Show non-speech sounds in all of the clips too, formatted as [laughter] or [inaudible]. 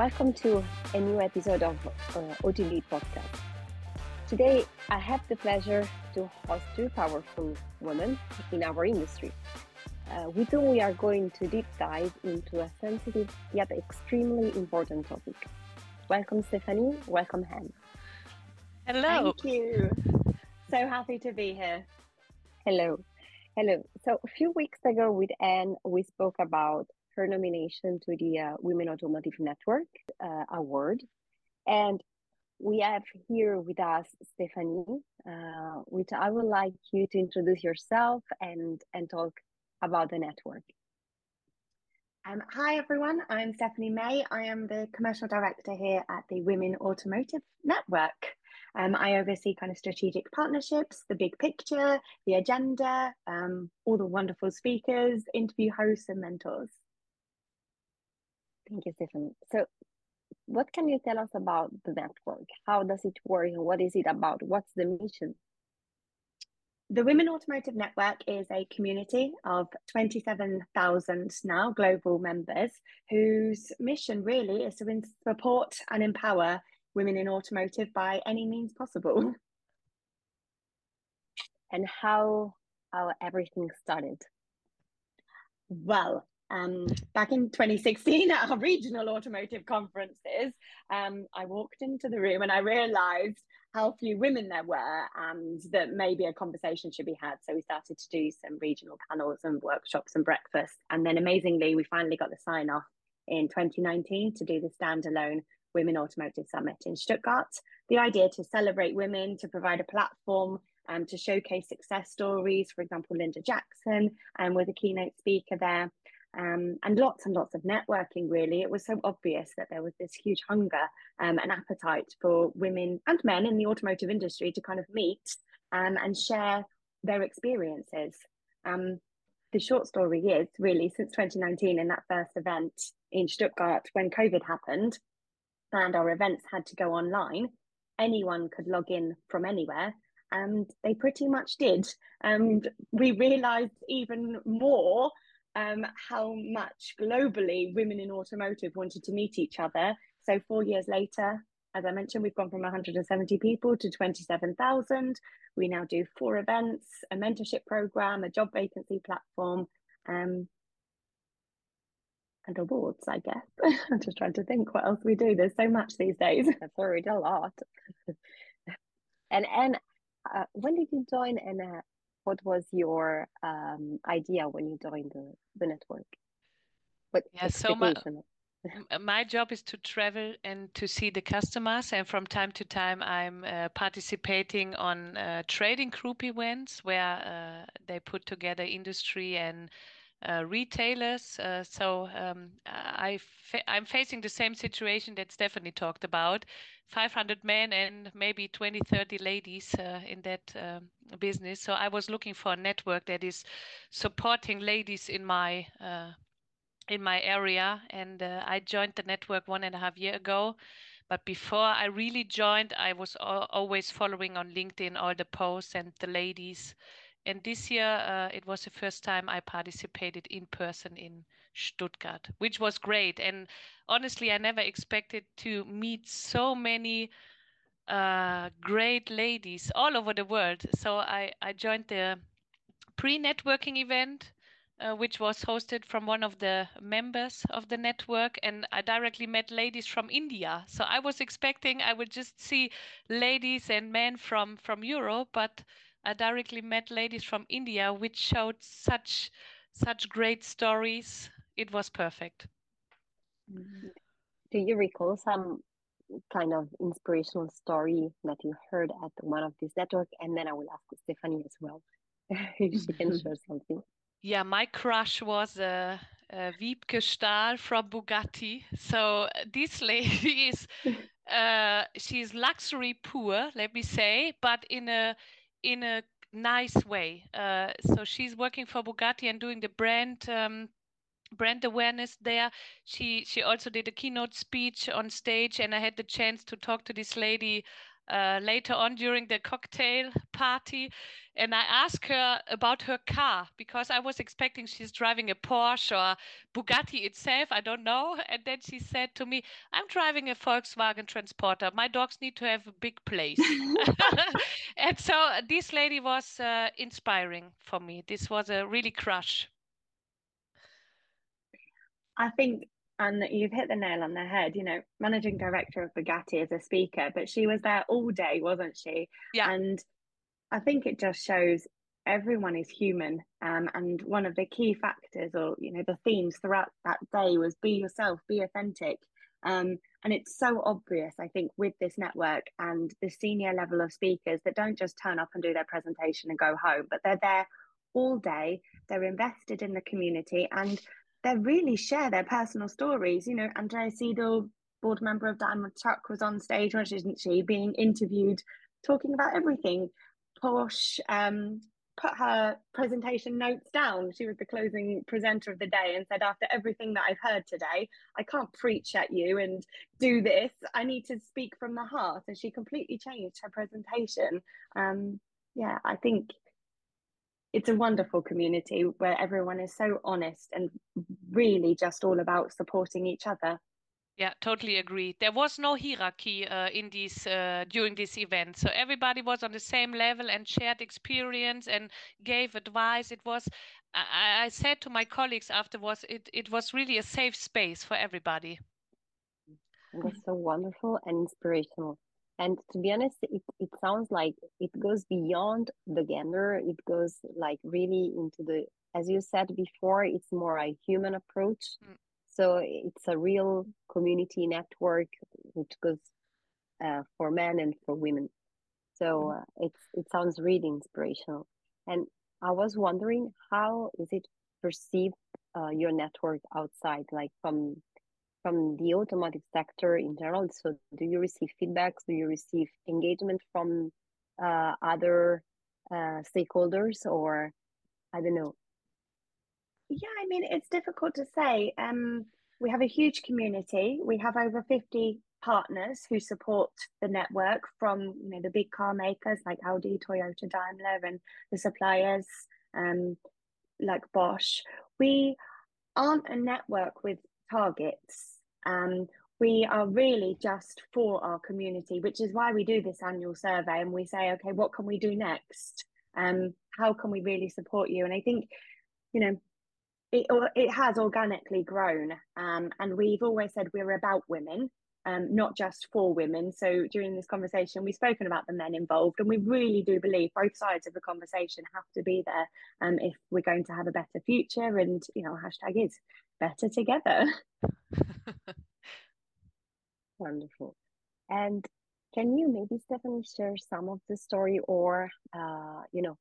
Welcome to a new episode of uh, OT podcast. Today, I have the pleasure to host two powerful women in our industry. Uh, with whom we are going to deep dive into a sensitive yet extremely important topic. Welcome, Stephanie. Welcome, Anne. Hello. Thank you. So happy to be here. Hello. Hello. So, a few weeks ago with Anne, we spoke about her nomination to the uh, Women Automotive Network uh, Award. And we have here with us Stephanie, uh, which I would like you to introduce yourself and, and talk about the network. Um, hi, everyone. I'm Stephanie May. I am the commercial director here at the Women Automotive Network. Um, I oversee kind of strategic partnerships, the big picture, the agenda, um, all the wonderful speakers, interview hosts, and mentors. Thank you, Stephanie. So, what can you tell us about the network? How does it work? What is it about? What's the mission? The Women Automotive Network is a community of 27,000 now global members whose mission really is to support and empower women in automotive by any means possible. [laughs] And how how everything started? Well, um, back in 2016 [laughs] at our regional automotive conferences, um, I walked into the room and I realized how few women there were and that maybe a conversation should be had. So we started to do some regional panels and workshops and breakfast. And then amazingly, we finally got the sign off in 2019 to do the standalone Women Automotive Summit in Stuttgart. The idea to celebrate women, to provide a platform um, to showcase success stories, for example, Linda Jackson um, was a keynote speaker there um, and lots and lots of networking, really. It was so obvious that there was this huge hunger um, and appetite for women and men in the automotive industry to kind of meet um, and share their experiences. Um, the short story is really since 2019, in that first event in Stuttgart, when COVID happened and our events had to go online, anyone could log in from anywhere and they pretty much did. And we realized even more um, how much globally women in automotive wanted to meet each other. So four years later, as I mentioned, we've gone from 170 people to 27,000. We now do four events, a mentorship program, a job vacancy platform, um, and awards, I guess. [laughs] I'm just trying to think what else we do. There's so much these days. [laughs] Already a lot. [laughs] and and uh, when did you join uh, what was your um, idea when you joined the, the network? What yeah, so my, my job is to travel and to see the customers and from time to time i'm uh, participating on uh, trading group events where uh, they put together industry and uh, retailers. Uh, so um, I fa- I'm facing the same situation that Stephanie talked about 500 men and maybe 20, 30 ladies uh, in that um, business. So I was looking for a network that is supporting ladies in my uh, in my area, and uh, I joined the network one and a half year ago. But before I really joined, I was always following on LinkedIn all the posts and the ladies and this year uh, it was the first time I participated in person in Stuttgart, which was great. And honestly, I never expected to meet so many uh, great ladies all over the world. So I, I joined the pre-networking event. Uh, which was hosted from one of the members of the network and i directly met ladies from india so i was expecting i would just see ladies and men from from europe but I directly met ladies from India, which showed such such great stories. It was perfect. Do you recall some kind of inspirational story that you heard at one of these network? And then I will ask Stephanie as well [laughs] if she can [laughs] share something. Yeah, my crush was uh, uh, Wiebke Stahl from Bugatti. So uh, this lady [laughs] is, uh, she's luxury poor, let me say, but in a in a nice way. Uh, so she's working for Bugatti and doing the brand um, brand awareness there. She she also did a keynote speech on stage, and I had the chance to talk to this lady uh, later on during the cocktail party and I asked her about her car because I was expecting she's driving a Porsche or Bugatti itself. I don't know. And then she said to me, I'm driving a Volkswagen Transporter. My dogs need to have a big place. [laughs] [laughs] and so this lady was uh, inspiring for me. This was a really crush. I think and you've hit the nail on the head you know managing director of bugatti as a speaker but she was there all day wasn't she yeah and I think it just shows everyone is human. Um, and one of the key factors or, you know, the themes throughout that day was be yourself, be authentic. Um, and it's so obvious, I think, with this network and the senior level of speakers that don't just turn up and do their presentation and go home, but they're there all day, they're invested in the community and they really share their personal stories. You know, Andrea Seidel, board member of Daimler Truck, was on stage, wasn't she, being interviewed, talking about everything Porsche um, put her presentation notes down. She was the closing presenter of the day and said, After everything that I've heard today, I can't preach at you and do this. I need to speak from the heart. And she completely changed her presentation. Um, yeah, I think it's a wonderful community where everyone is so honest and really just all about supporting each other. Yeah, totally agree. There was no hierarchy uh, in these uh, during this event, so everybody was on the same level and shared experience and gave advice. It was, I, I said to my colleagues afterwards, it it was really a safe space for everybody. That's so wonderful and inspirational. And to be honest, it, it sounds like it goes beyond the gender. It goes like really into the, as you said before, it's more a human approach. Mm so it's a real community network which goes uh, for men and for women. So mm-hmm. uh, it's it sounds really inspirational. And I was wondering how is it perceived uh, your network outside, like from from the automotive sector in general? So do you receive feedbacks? Do you receive engagement from uh, other uh, stakeholders, or I don't know? Yeah, I mean, it's difficult to say. Um, we have a huge community. We have over 50 partners who support the network from you know the big car makers like Audi, Toyota, Daimler, and the suppliers um, like Bosch. We aren't a network with targets. Um, we are really just for our community, which is why we do this annual survey and we say, okay, what can we do next? Um, how can we really support you? And I think, you know, it, it has organically grown. Um, and we've always said we're about women, um, not just for women. So during this conversation, we've spoken about the men involved, and we really do believe both sides of the conversation have to be there um, if we're going to have a better future. And, you know, hashtag is better together. [laughs] Wonderful. And can you maybe, Stephanie, share some of the story or, uh, you know,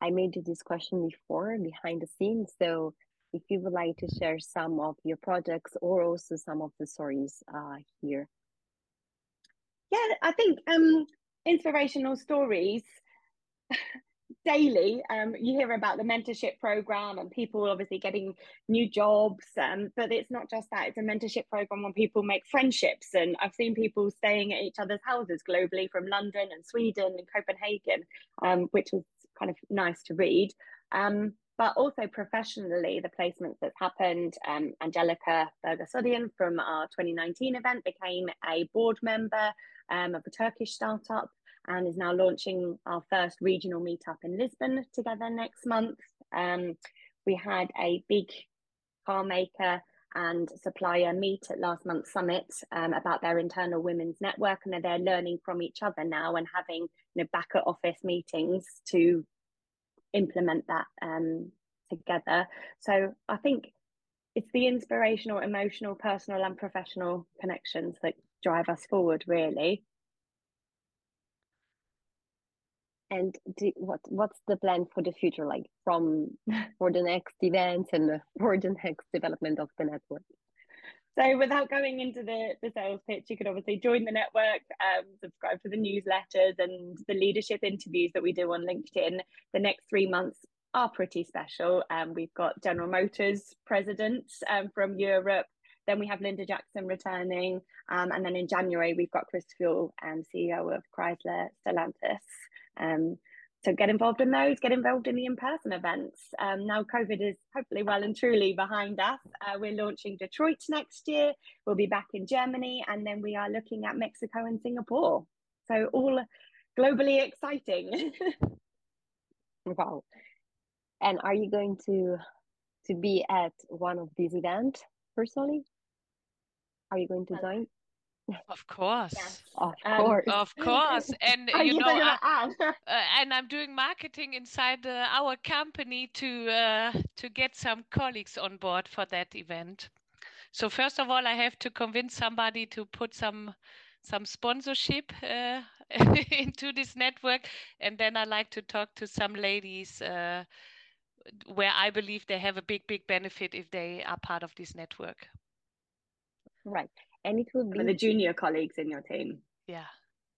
I made you this question before behind the scenes. So if you would like to share some of your projects or also some of the stories uh, here. Yeah, I think um, inspirational stories [laughs] daily. Um, you hear about the mentorship program and people obviously getting new jobs, um, but it's not just that. It's a mentorship program when people make friendships, and I've seen people staying at each other's houses globally from London and Sweden and Copenhagen, um, which was kind of nice to read. Um, but also professionally, the placements that's happened. Um, Angelica Bergasodian from our 2019 event became a board member um, of a Turkish startup and is now launching our first regional meetup in Lisbon together next month. Um, we had a big car maker and supplier meet at last month's summit um, about their internal women's network and they're learning from each other now and having you know, back at office meetings to implement that um, together. So I think it's the inspirational, emotional, personal, and professional connections that drive us forward, really. And do, what what's the plan for the future, like from [laughs] for the next event and for the next development of the network? So without going into the, the sales pitch, you could obviously join the network, um, subscribe to the newsletters and the leadership interviews that we do on LinkedIn. The next three months are pretty special. Um, we've got General Motors presidents um, from Europe, Then we have Linda Jackson returning. Um, and then in January, we've got Chris Feuell, um, CEO of Chrysler Stellantis. So get involved in those, get involved in the in-person events. Um, now COVID is hopefully well and truly behind us. Uh, we're launching Detroit next year. We'll be back in Germany, and then we are looking at Mexico and Singapore. So all globally exciting. [laughs] wow. And are you going to to be at one of these events personally? Are you going to join? Of course. Yes. Of um, course. Of [laughs] course. And you, you know, I, [laughs] uh, and I'm doing marketing inside uh, our company to uh, to get some colleagues on board for that event. So first of all, I have to convince somebody to put some some sponsorship uh, [laughs] into this network, and then I like to talk to some ladies uh, where I believe they have a big, big benefit if they are part of this network. Right and it will be For the junior colleagues in your team. Yeah.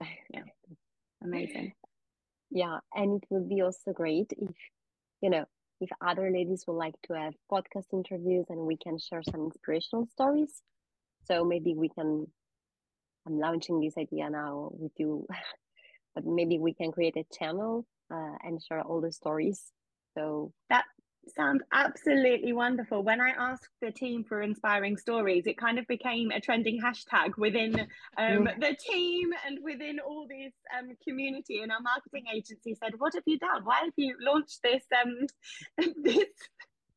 [laughs] Yeah. Amazing. Yeah and it will be also great if you know if other ladies would like to have podcast interviews and we can share some inspirational stories. So maybe we can i'm launching this idea now with you [laughs] but maybe we can create a channel uh, and share all the stories. So that sounds absolutely wonderful. When I asked the team for inspiring stories, it kind of became a trending hashtag within um, the team and within all this um, community. And our marketing agency said, "What have you done? Why have you launched this um, [laughs] this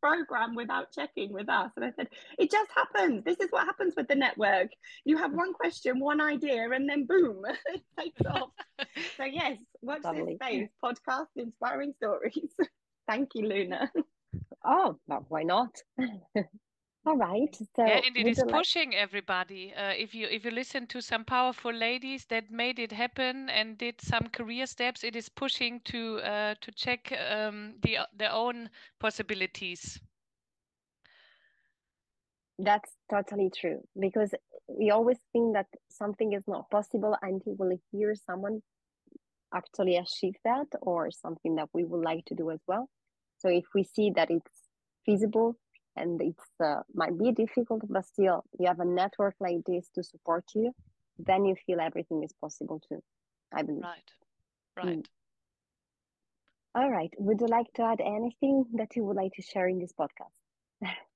program without checking with us?" And I said, "It just happens. This is what happens with the network. You have one question, one idea, and then boom, [laughs] it takes [laughs] off." so yes, watch Lovely. this space podcast, inspiring stories. Thank you, Luna. Oh, well, why not? [laughs] All right. So yeah, and it is pushing like... everybody. Uh, if you if you listen to some powerful ladies that made it happen and did some career steps, it is pushing to uh, to check um, the their own possibilities. That's totally true because we always think that something is not possible until we hear someone actually achieve that or something that we would like to do as well. So if we see that it's feasible and it's uh, might be difficult, but still you have a network like this to support you, then you feel everything is possible too. I believe. Right. Right. Mm. All right. Would you like to add anything that you would like to share in this podcast? [laughs]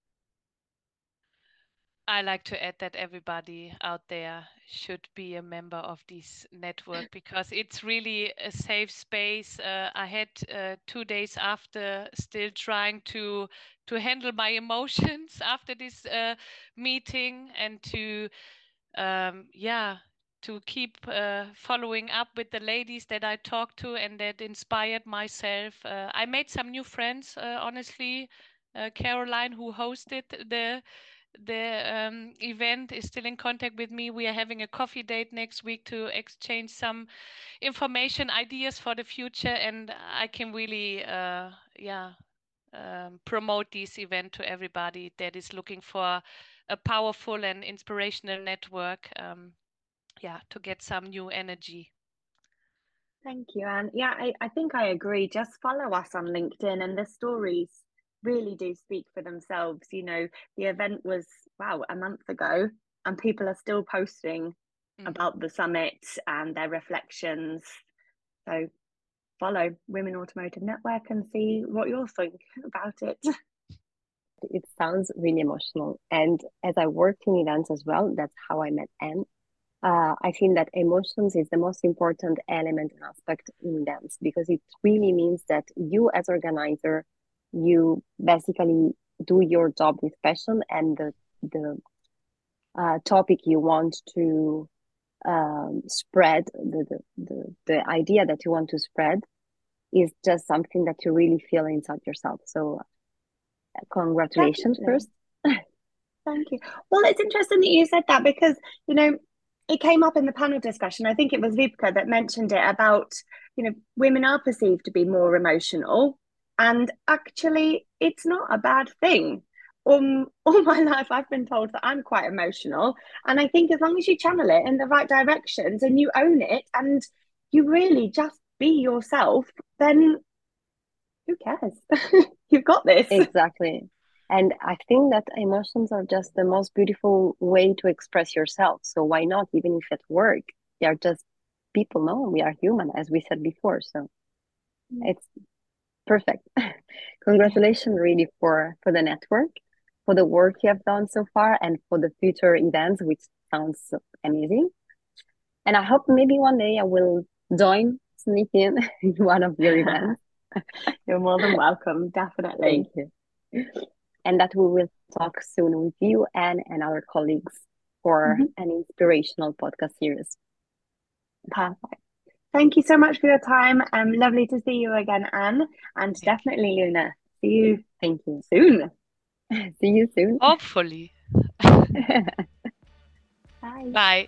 I like to add that everybody out there should be a member of this network [clears throat] because it's really a safe space. Uh, I had uh, two days after still trying to to handle my [laughs] emotions after this uh, meeting and to um, yeah to keep uh, following up with the ladies that I talked to and that inspired myself. Uh, I made some new friends, uh, honestly. Caroline, who hosted the the um, event is still in contact with me. We are having a coffee date next week to exchange some information, ideas for the future, and I can really, uh, yeah, um, promote this event to everybody that is looking for a powerful and inspirational network. Um, yeah, to get some new energy. Thank you, and yeah, I, I think I agree. Just follow us on LinkedIn, and the stories really do speak for themselves. You know, the event was, wow, a month ago, and people are still posting mm. about the summit and their reflections. So follow Women Automotive Network and see what you're thinking about it. [laughs] It sounds really emotional. And as I worked in events as well, that's how I met Anne. Uh, I think that emotions is the most important element and aspect in dance because it really means that you as organizer you basically do your job with passion and the the uh, topic you want to um, spread the, the, the the idea that you want to spread is just something that you really feel inside yourself. So uh, congratulations first. [laughs] Thank you. Well it's interesting that you said that because you know it came up in the panel discussion. I think it was Wiebke that mentioned it about you know women are perceived to be more emotional and actually, it's not a bad thing. Um, [laughs] all my life, I've been told that I'm quite emotional. And I think as long as you channel it in the right directions and you own it and you really just be yourself, then who cares? [laughs] You've got this. Exactly. And I think that emotions are just the most beautiful way to express yourself. So why not, even if at work, they are just people know we are human, as we said before. So mm. it's perfect. [laughs] Congratulations really for for the network, for the work you have done so far and for the future events, which sounds amazing. And I hope maybe one day I will join, sneak in [laughs] in one of your events. [laughs] You're more than welcome, definitely. Thank you. And that we will talk soon with you and, and our colleagues for mm-hmm. an inspirational podcast series. Perfect. Thank you so much for your time. Um, lovely to see you again, Anne, and definitely Luna. See you. Thank you soon. [laughs] see you soon. Hopefully. [laughs] Bye. Bye.